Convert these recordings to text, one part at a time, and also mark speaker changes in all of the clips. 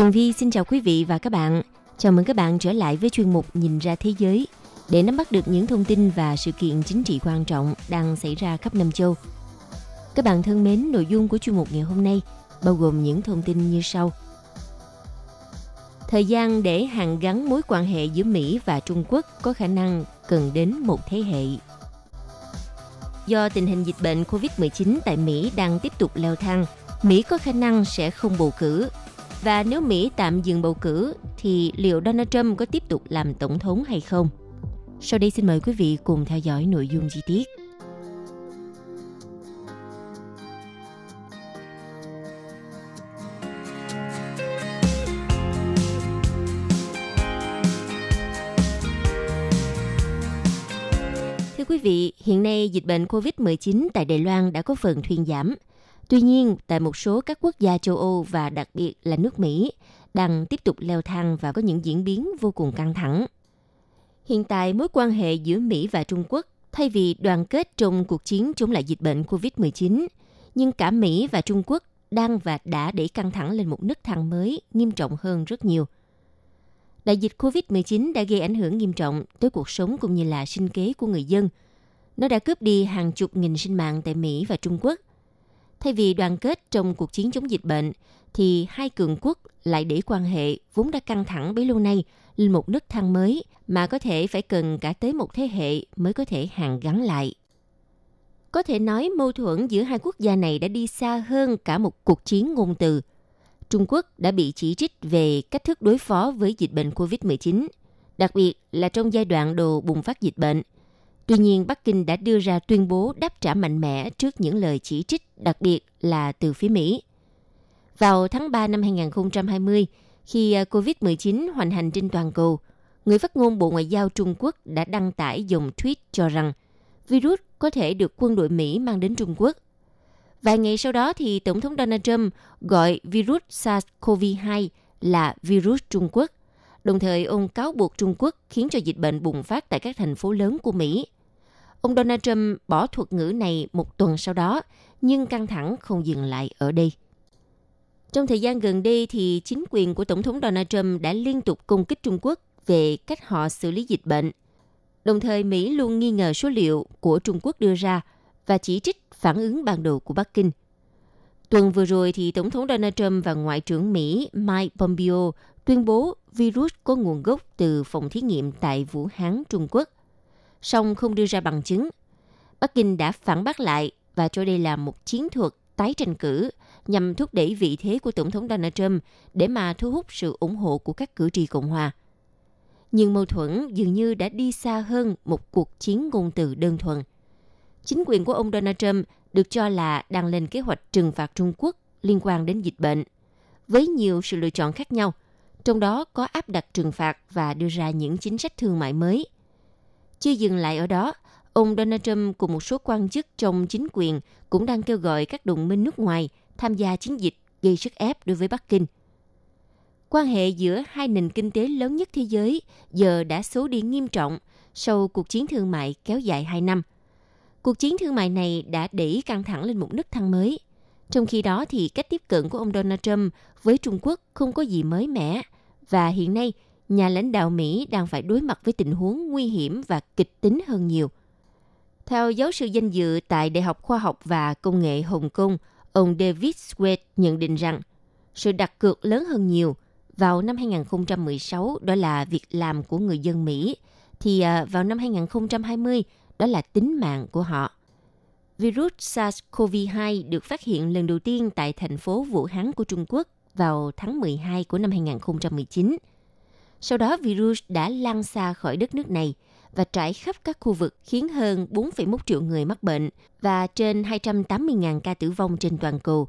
Speaker 1: Tường Vi xin chào quý vị và các bạn. Chào mừng các bạn trở lại với chuyên mục Nhìn ra thế giới để nắm bắt được những thông tin và sự kiện chính trị quan trọng đang xảy ra khắp năm châu. Các bạn thân mến, nội dung của chuyên mục ngày hôm nay bao gồm những thông tin như sau. Thời gian để hàn gắn mối quan hệ giữa Mỹ và Trung Quốc có khả năng cần đến một thế hệ. Do tình hình dịch bệnh COVID-19 tại Mỹ đang tiếp tục leo thang, Mỹ có khả năng sẽ không bầu cử và nếu Mỹ tạm dừng bầu cử thì liệu Donald Trump có tiếp tục làm tổng thống hay không? Sau đây xin mời quý vị cùng theo dõi nội dung chi tiết. Thưa quý vị, hiện nay dịch bệnh COVID-19 tại Đài Loan đã có phần thuyên giảm – Tuy nhiên, tại một số các quốc gia châu Âu và đặc biệt là nước Mỹ đang tiếp tục leo thang và có những diễn biến vô cùng căng thẳng. Hiện tại, mối quan hệ giữa Mỹ và Trung Quốc thay vì đoàn kết trong cuộc chiến chống lại dịch bệnh COVID-19, nhưng cả Mỹ và Trung Quốc đang và đã đẩy căng thẳng lên một nấc thang mới nghiêm trọng hơn rất nhiều. Đại dịch COVID-19 đã gây ảnh hưởng nghiêm trọng tới cuộc sống cũng như là sinh kế của người dân. Nó đã cướp đi hàng chục nghìn sinh mạng tại Mỹ và Trung Quốc Thay vì đoàn kết trong cuộc chiến chống dịch bệnh, thì hai cường quốc lại để quan hệ vốn đã căng thẳng bấy lâu nay lên một nấc thang mới mà có thể phải cần cả tới một thế hệ mới có thể hàn gắn lại. Có thể nói mâu thuẫn giữa hai quốc gia này đã đi xa hơn cả một cuộc chiến ngôn từ. Trung Quốc đã bị chỉ trích về cách thức đối phó với dịch bệnh COVID-19, đặc biệt là trong giai đoạn đồ bùng phát dịch bệnh – Tuy nhiên, Bắc Kinh đã đưa ra tuyên bố đáp trả mạnh mẽ trước những lời chỉ trích, đặc biệt là từ phía Mỹ. Vào tháng 3 năm 2020, khi à, COVID-19 hoành hành trên toàn cầu, người phát ngôn Bộ Ngoại giao Trung Quốc đã đăng tải dòng tweet cho rằng virus có thể được quân đội Mỹ mang đến Trung Quốc. Vài ngày sau đó thì Tổng thống Donald Trump gọi virus SARS-CoV-2 là virus Trung Quốc. Đồng thời, ông cáo buộc Trung Quốc khiến cho dịch bệnh bùng phát tại các thành phố lớn của Mỹ – Ông Donald Trump bỏ thuật ngữ này một tuần sau đó, nhưng căng thẳng không dừng lại ở đây. Trong thời gian gần đây thì chính quyền của Tổng thống Donald Trump đã liên tục công kích Trung Quốc về cách họ xử lý dịch bệnh. Đồng thời Mỹ luôn nghi ngờ số liệu của Trung Quốc đưa ra và chỉ trích phản ứng ban đầu của Bắc Kinh. Tuần vừa rồi thì Tổng thống Donald Trump và Ngoại trưởng Mỹ Mike Pompeo tuyên bố virus có nguồn gốc từ phòng thí nghiệm tại Vũ Hán, Trung Quốc song không đưa ra bằng chứng. Bắc Kinh đã phản bác lại và cho đây là một chiến thuật tái tranh cử nhằm thúc đẩy vị thế của Tổng thống Donald Trump để mà thu hút sự ủng hộ của các cử tri Cộng hòa. Nhưng mâu thuẫn dường như đã đi xa hơn một cuộc chiến ngôn từ đơn thuần. Chính quyền của ông Donald Trump được cho là đang lên kế hoạch trừng phạt Trung Quốc liên quan đến dịch bệnh, với nhiều sự lựa chọn khác nhau, trong đó có áp đặt trừng phạt và đưa ra những chính sách thương mại mới – chưa dừng lại ở đó, ông Donald Trump cùng một số quan chức trong chính quyền cũng đang kêu gọi các đồng minh nước ngoài tham gia chiến dịch gây sức ép đối với Bắc Kinh. Quan hệ giữa hai nền kinh tế lớn nhất thế giới giờ đã xấu đi nghiêm trọng sau cuộc chiến thương mại kéo dài 2 năm. Cuộc chiến thương mại này đã đẩy căng thẳng lên một nấc thang mới. Trong khi đó thì cách tiếp cận của ông Donald Trump với Trung Quốc không có gì mới mẻ và hiện nay nhà lãnh đạo Mỹ đang phải đối mặt với tình huống nguy hiểm và kịch tính hơn nhiều. Theo giáo sư danh dự tại Đại học Khoa học và Công nghệ Hồng Kông, ông David Sweat nhận định rằng sự đặt cược lớn hơn nhiều vào năm 2016 đó là việc làm của người dân Mỹ, thì à, vào năm 2020 đó là tính mạng của họ. Virus SARS-CoV-2 được phát hiện lần đầu tiên tại thành phố Vũ Hán của Trung Quốc vào tháng 12 của năm 2019 – sau đó virus đã lan xa khỏi đất nước này và trải khắp các khu vực khiến hơn 4,1 triệu người mắc bệnh và trên 280.000 ca tử vong trên toàn cầu.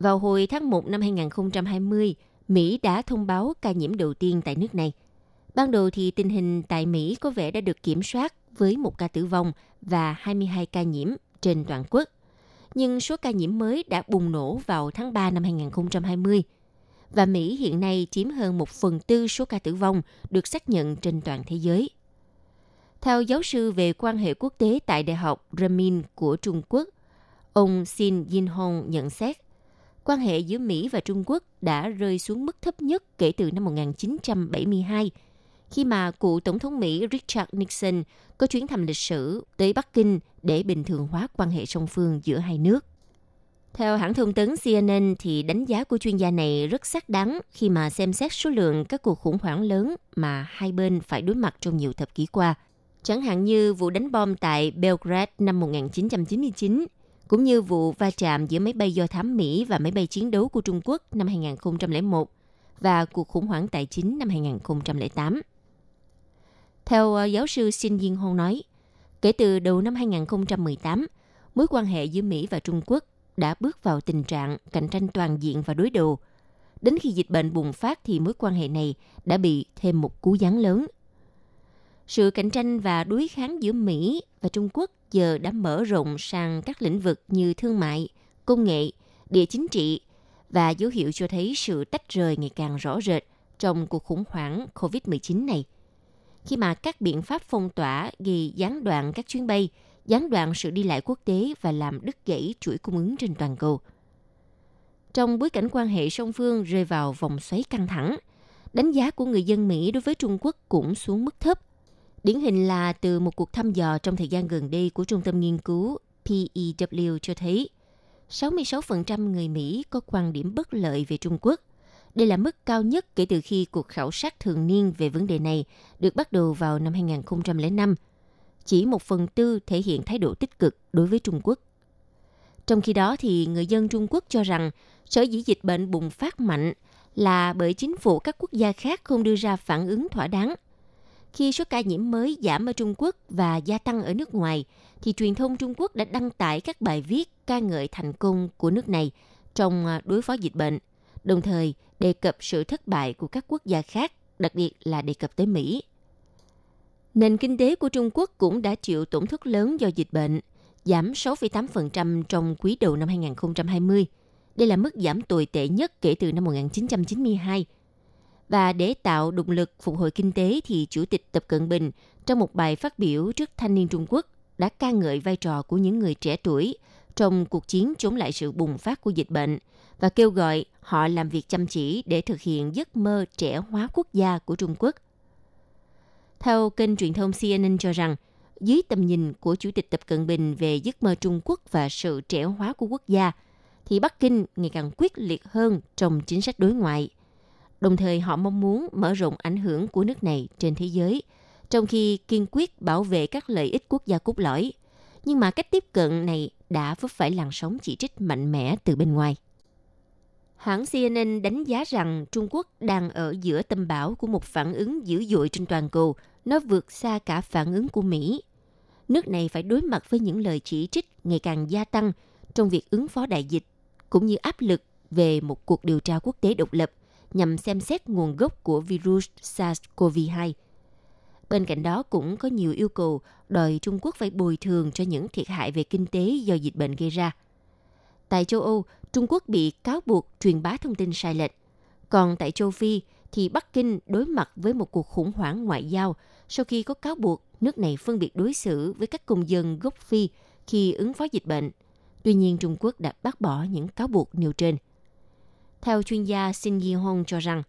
Speaker 1: Vào hồi tháng 1 năm 2020, Mỹ đã thông báo ca nhiễm đầu tiên tại nước này. Ban đầu thì tình hình tại Mỹ có vẻ đã được kiểm soát với một ca tử vong và 22 ca nhiễm trên toàn quốc. Nhưng số ca nhiễm mới đã bùng nổ vào tháng 3 năm 2020. Và Mỹ hiện nay chiếm hơn một phần tư số ca tử vong được xác nhận trên toàn thế giới. Theo giáo sư về quan hệ quốc tế tại Đại học Ramin của Trung Quốc, ông Xin Yin Hong nhận xét, quan hệ giữa Mỹ và Trung Quốc đã rơi xuống mức thấp nhất kể từ năm 1972, khi mà cựu Tổng thống Mỹ Richard Nixon có chuyến thăm lịch sử tới Bắc Kinh để bình thường hóa quan hệ song phương giữa hai nước. Theo hãng thông tấn CNN thì đánh giá của chuyên gia này rất xác đáng khi mà xem xét số lượng các cuộc khủng hoảng lớn mà hai bên phải đối mặt trong nhiều thập kỷ qua. Chẳng hạn như vụ đánh bom tại Belgrade năm 1999 cũng như vụ va chạm giữa máy bay do thám Mỹ và máy bay chiến đấu của Trung Quốc năm 2001 và cuộc khủng hoảng tài chính năm 2008. Theo ờ, giáo sư Xin Yin Hong nói, kể từ đầu năm 2018, mối quan hệ giữa Mỹ và Trung Quốc đã bước vào tình trạng cạnh tranh toàn diện và đối đầu. Đến khi dịch bệnh bùng phát thì mối quan hệ này đã bị thêm một cú giáng lớn. Sự cạnh tranh và đối kháng giữa Mỹ và Trung Quốc giờ đã mở rộng sang các lĩnh vực như thương mại, công nghệ, địa chính trị và dấu hiệu cho thấy sự tách rời ngày càng rõ rệt trong cuộc khủng hoảng COVID-19 này. Khi mà các biện pháp phong tỏa gây gián đoạn các chuyến bay, gián đoạn sự đi lại quốc tế và làm đứt gãy chuỗi cung ứng trên toàn cầu. Trong bối cảnh quan hệ song phương rơi vào vòng xoáy căng thẳng, đánh giá của người dân Mỹ đối với Trung Quốc cũng xuống mức thấp – Điển hình là từ một cuộc thăm dò trong thời gian gần đây của Trung tâm Nghiên cứu PEW cho thấy 66% người Mỹ có quan điểm bất lợi về Trung Quốc. Đây là mức cao nhất kể từ khi cuộc khảo sát thường niên về vấn đề này được bắt đầu vào năm 2005. Chỉ một phần tư thể hiện thái độ tích cực đối với Trung Quốc. Trong khi đó thì người dân Trung Quốc cho rằng sở dĩ dịch bệnh bùng phát mạnh là bởi chính phủ các quốc gia khác không đưa ra phản ứng thỏa đáng – khi số ca nhiễm mới giảm ở Trung Quốc và gia tăng ở nước ngoài, thì truyền thông Trung Quốc đã đăng tải các bài viết ca ngợi thành công của nước này trong à, đối phó dịch bệnh, đồng thời đề cập sự thất bại của các quốc gia khác, đặc biệt là đề cập tới Mỹ. Nền kinh tế của Trung Quốc cũng đã chịu tổn thất lớn do dịch bệnh, giảm 6,8% trong quý đầu năm 2020. Đây là mức giảm tồi tệ nhất kể từ năm 1992 và để tạo động lực phục hồi kinh tế thì Chủ tịch Tập Cận Bình trong một bài phát biểu trước thanh niên Trung Quốc đã ca ngợi vai trò của những người trẻ tuổi trong cuộc chiến chống lại sự bùng phát của dịch bệnh và kêu gọi họ làm việc chăm chỉ để thực hiện giấc mơ trẻ hóa quốc gia của Trung Quốc. Theo kênh truyền thông CNN cho rằng, dưới tầm nhìn của Chủ tịch Tập Cận Bình về giấc mơ Trung Quốc và sự trẻ hóa của quốc gia, thì Bắc Kinh ngày càng quyết liệt hơn trong chính sách đối ngoại – Đồng thời họ mong muốn mở rộng ảnh hưởng của nước này trên thế giới, trong khi kiên quyết bảo vệ các lợi ích quốc gia cốt lõi. Nhưng mà cách tiếp cận này đã vấp phải làn sóng chỉ trích mạnh mẽ từ bên ngoài. Hãng CNN đánh giá rằng Trung Quốc đang ở giữa tâm bão của một phản ứng dữ dội trên toàn cầu, nó vượt xa cả phản ứng của Mỹ. Nước này phải đối mặt với những lời chỉ trích ngày càng gia tăng trong việc ứng phó đại dịch, cũng như áp lực về một cuộc điều tra quốc tế độc lập – nhằm xem xét nguồn gốc của virus SARS-CoV-2. Bên cạnh đó cũng có nhiều yêu cầu đòi Trung Quốc phải bồi thường cho những thiệt hại về kinh tế do dịch bệnh gây ra. Tại châu Âu, Trung Quốc bị cáo buộc truyền bá thông tin sai lệch. Còn tại châu Phi thì Bắc Kinh đối mặt với một cuộc khủng hoảng ngoại giao sau khi có cáo buộc nước này phân biệt đối xử với các công dân gốc Phi khi ứng phó dịch bệnh. Tuy nhiên, Trung Quốc đã bác bỏ những cáo buộc nêu trên. Theo chuyên gia Xin Yi Hong cho rằng,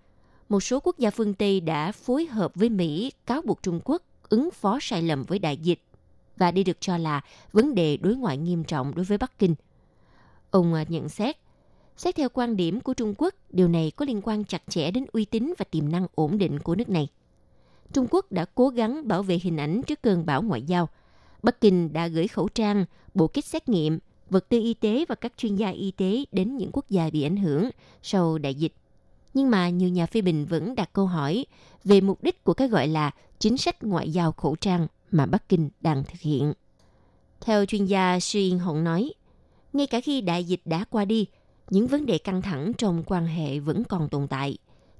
Speaker 1: một số quốc gia phương Tây đã phối hợp với Mỹ cáo buộc Trung Quốc ứng phó sai lầm với đại dịch và đây được cho là vấn đề đối ngoại nghiêm trọng đối với Bắc Kinh. Ông à, nhận xét, xét theo quan điểm của Trung Quốc, điều này có liên quan chặt chẽ đến uy tín và tiềm năng ổn định của nước này. Trung Quốc đã cố gắng bảo vệ hình ảnh trước cơn bão ngoại giao. Bắc Kinh đã gửi khẩu trang, bộ kit xét nghiệm vật tư y tế và các chuyên gia y tế đến những quốc gia bị ảnh hưởng sau đại dịch. Nhưng mà nhiều nhà phê bình vẫn đặt câu hỏi về mục đích của cái gọi là chính sách ngoại giao khẩu trang mà Bắc Kinh đang thực hiện. Theo chuyên gia Sư Yên Hồng nói, ngay cả khi đại dịch đã qua đi, những vấn đề căng thẳng trong quan hệ vẫn còn tồn tại.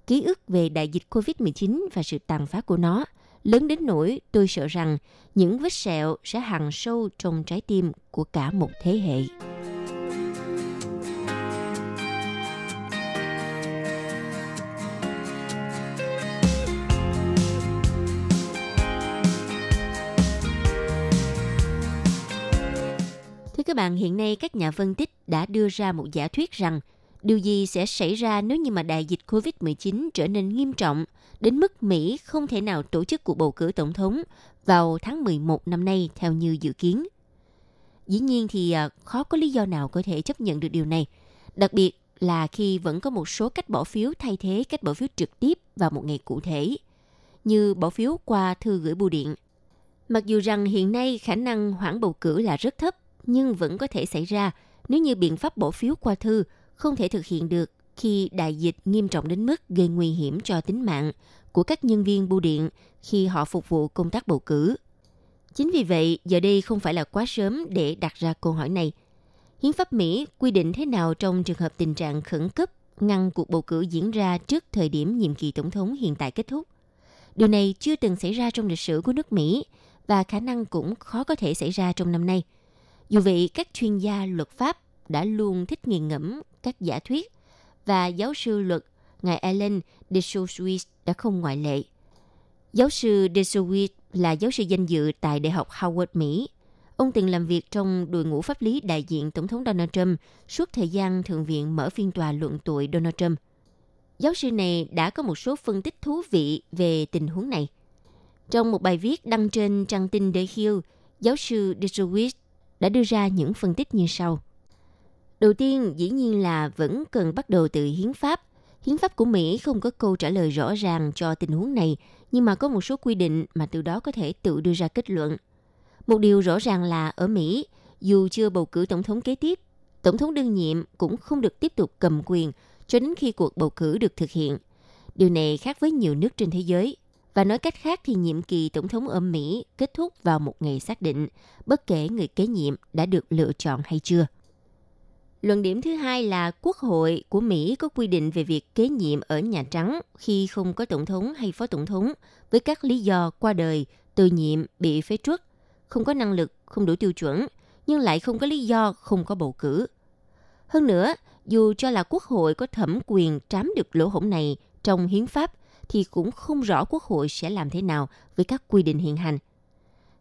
Speaker 1: Ký ức về đại dịch COVID-19 và sự tàn phá của nó lớn đến nỗi tôi sợ rằng những vết sẹo sẽ hằn sâu trong trái tim của cả một thế hệ. Bạn, hiện nay các nhà phân tích đã đưa ra một giả thuyết rằng điều gì sẽ xảy ra nếu như mà đại dịch COVID-19 trở nên nghiêm trọng đến mức Mỹ không thể nào tổ chức cuộc bầu cử tổng thống vào tháng 11 năm nay theo như dự kiến. Dĩ nhiên thì à, khó có lý do nào có thể chấp nhận được điều này, đặc biệt là khi vẫn có một số cách bỏ phiếu thay thế cách bỏ phiếu trực tiếp vào một ngày cụ thể, như bỏ phiếu qua thư gửi bưu điện. Mặc dù rằng hiện nay khả năng hoãn bầu cử là rất thấp, nhưng vẫn có thể xảy ra nếu như biện pháp bỏ phiếu qua thư không thể thực hiện được khi đại dịch nghiêm trọng đến mức gây nguy hiểm cho tính mạng của các nhân viên bưu điện khi họ phục vụ công tác bầu cử. Chính vì vậy, giờ đây không phải là quá sớm để đặt ra câu hỏi này. Hiến pháp Mỹ quy định thế nào trong trường hợp tình trạng khẩn cấp ngăn cuộc bầu cử diễn ra trước thời điểm nhiệm kỳ tổng thống hiện tại kết thúc. Điều này chưa từng xảy ra trong lịch sử của nước Mỹ và khả năng cũng khó có thể xảy ra trong năm nay. Dù vậy, các chuyên gia luật pháp đã luôn thích nghiền ngẫm các giả thuyết và giáo sư luật ngài Alan DeSouza đã không ngoại lệ. Giáo sư DeSouza là giáo sư danh dự tại Đại học Howard, Mỹ. Ông từng làm việc trong đội ngũ pháp lý đại diện Tổng thống Donald Trump suốt thời gian Thượng viện mở phiên tòa luận tội Donald Trump. Giáo sư này đã có một số phân tích thú vị về tình huống này. Trong một bài viết đăng trên trang tin The Hill, giáo sư DeSouza đã đưa ra những phân tích như sau. Đầu tiên, dĩ nhiên là vẫn cần bắt đầu từ hiến pháp. Hiến pháp của Mỹ không có câu trả lời rõ ràng cho tình huống này, nhưng mà có một số quy định mà từ đó có thể tự đưa ra kết luận. Một điều rõ ràng là ở Mỹ, dù chưa bầu cử tổng thống kế tiếp, tổng thống đương nhiệm cũng không được tiếp tục cầm quyền cho đến khi cuộc bầu cử được thực hiện. Điều này khác với nhiều nước trên thế giới. Và nói cách khác thì nhiệm kỳ tổng thống ở Mỹ kết thúc vào một ngày xác định, bất kể người kế nhiệm đã được lựa chọn hay chưa. Luận điểm thứ hai là Quốc hội của Mỹ có quy định về việc kế nhiệm ở Nhà Trắng khi không có tổng thống hay phó tổng thống với các lý do qua đời, từ nhiệm, bị phế truất, không có năng lực, không đủ tiêu chuẩn, nhưng lại không có lý do không có bầu cử. Hơn nữa, dù cho là Quốc hội có thẩm quyền trám được lỗ hổng này trong hiến pháp, thì cũng không rõ Quốc hội sẽ làm thế nào với các quy định hiện hành.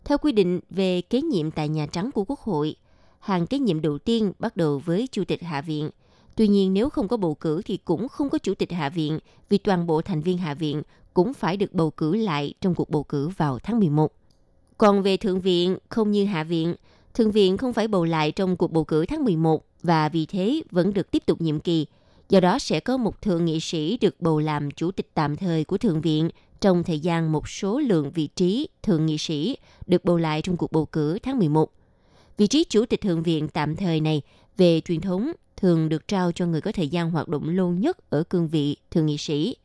Speaker 1: Theo quy định về kế nhiệm tại Nhà Trắng của Quốc hội, hàng kế nhiệm đầu tiên bắt đầu với Chủ tịch Hạ viện. Tuy nhiên nếu không có bầu cử thì cũng không có Chủ tịch Hạ viện vì toàn bộ thành viên Hạ viện cũng phải được bầu cử lại trong cuộc bầu cử vào tháng 11. Còn về Thượng viện, không như Hạ viện, Thượng viện không phải bầu lại trong cuộc bầu cử tháng 11 và vì thế vẫn được tiếp tục nhiệm kỳ. Do đó sẽ có một thượng nghị sĩ được bầu làm chủ tịch tạm thời của Thượng viện trong thời gian một số lượng vị trí thượng nghị sĩ được bầu lại trong cuộc bầu cử tháng 11. Vị trí chủ tịch thượng viện tạm thời này về truyền thống thường được trao cho người có thời gian hoạt động lâu nhất ở cương vị thượng nghị sĩ.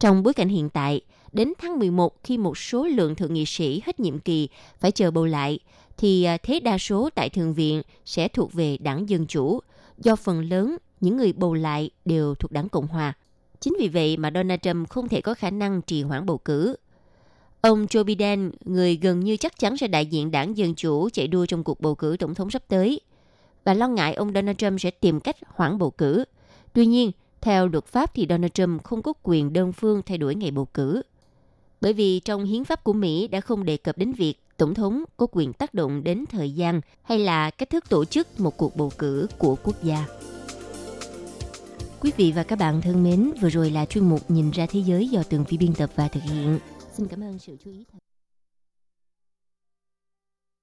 Speaker 1: Trong bối cảnh hiện tại, đến tháng 11 khi một số lượng thượng nghị sĩ hết nhiệm kỳ phải chờ bầu lại, thì à, thế đa số tại thượng viện sẽ thuộc về đảng Dân Chủ, do phần lớn những người bầu lại đều thuộc đảng Cộng Hòa. Chính vì vậy mà Donald Trump không thể có khả năng trì hoãn bầu cử. Ông Joe Biden, người gần như chắc chắn sẽ đại diện đảng Dân Chủ chạy đua trong cuộc bầu cử tổng thống sắp tới, và lo ngại ông Donald Trump sẽ tìm cách hoãn bầu cử. Tuy nhiên, theo luật pháp thì Donald Trump không có quyền đơn phương thay đổi ngày bầu cử. Bởi vì trong hiến pháp của Mỹ đã không đề cập đến việc tổng thống có quyền tác động đến thời gian hay là cách thức tổ chức một cuộc bầu cử của quốc gia. Quý vị và các bạn thân mến, vừa rồi là chuyên mục Nhìn ra thế giới do Tường Vi biên tập và thực hiện. Xin cảm ơn sự chú ý.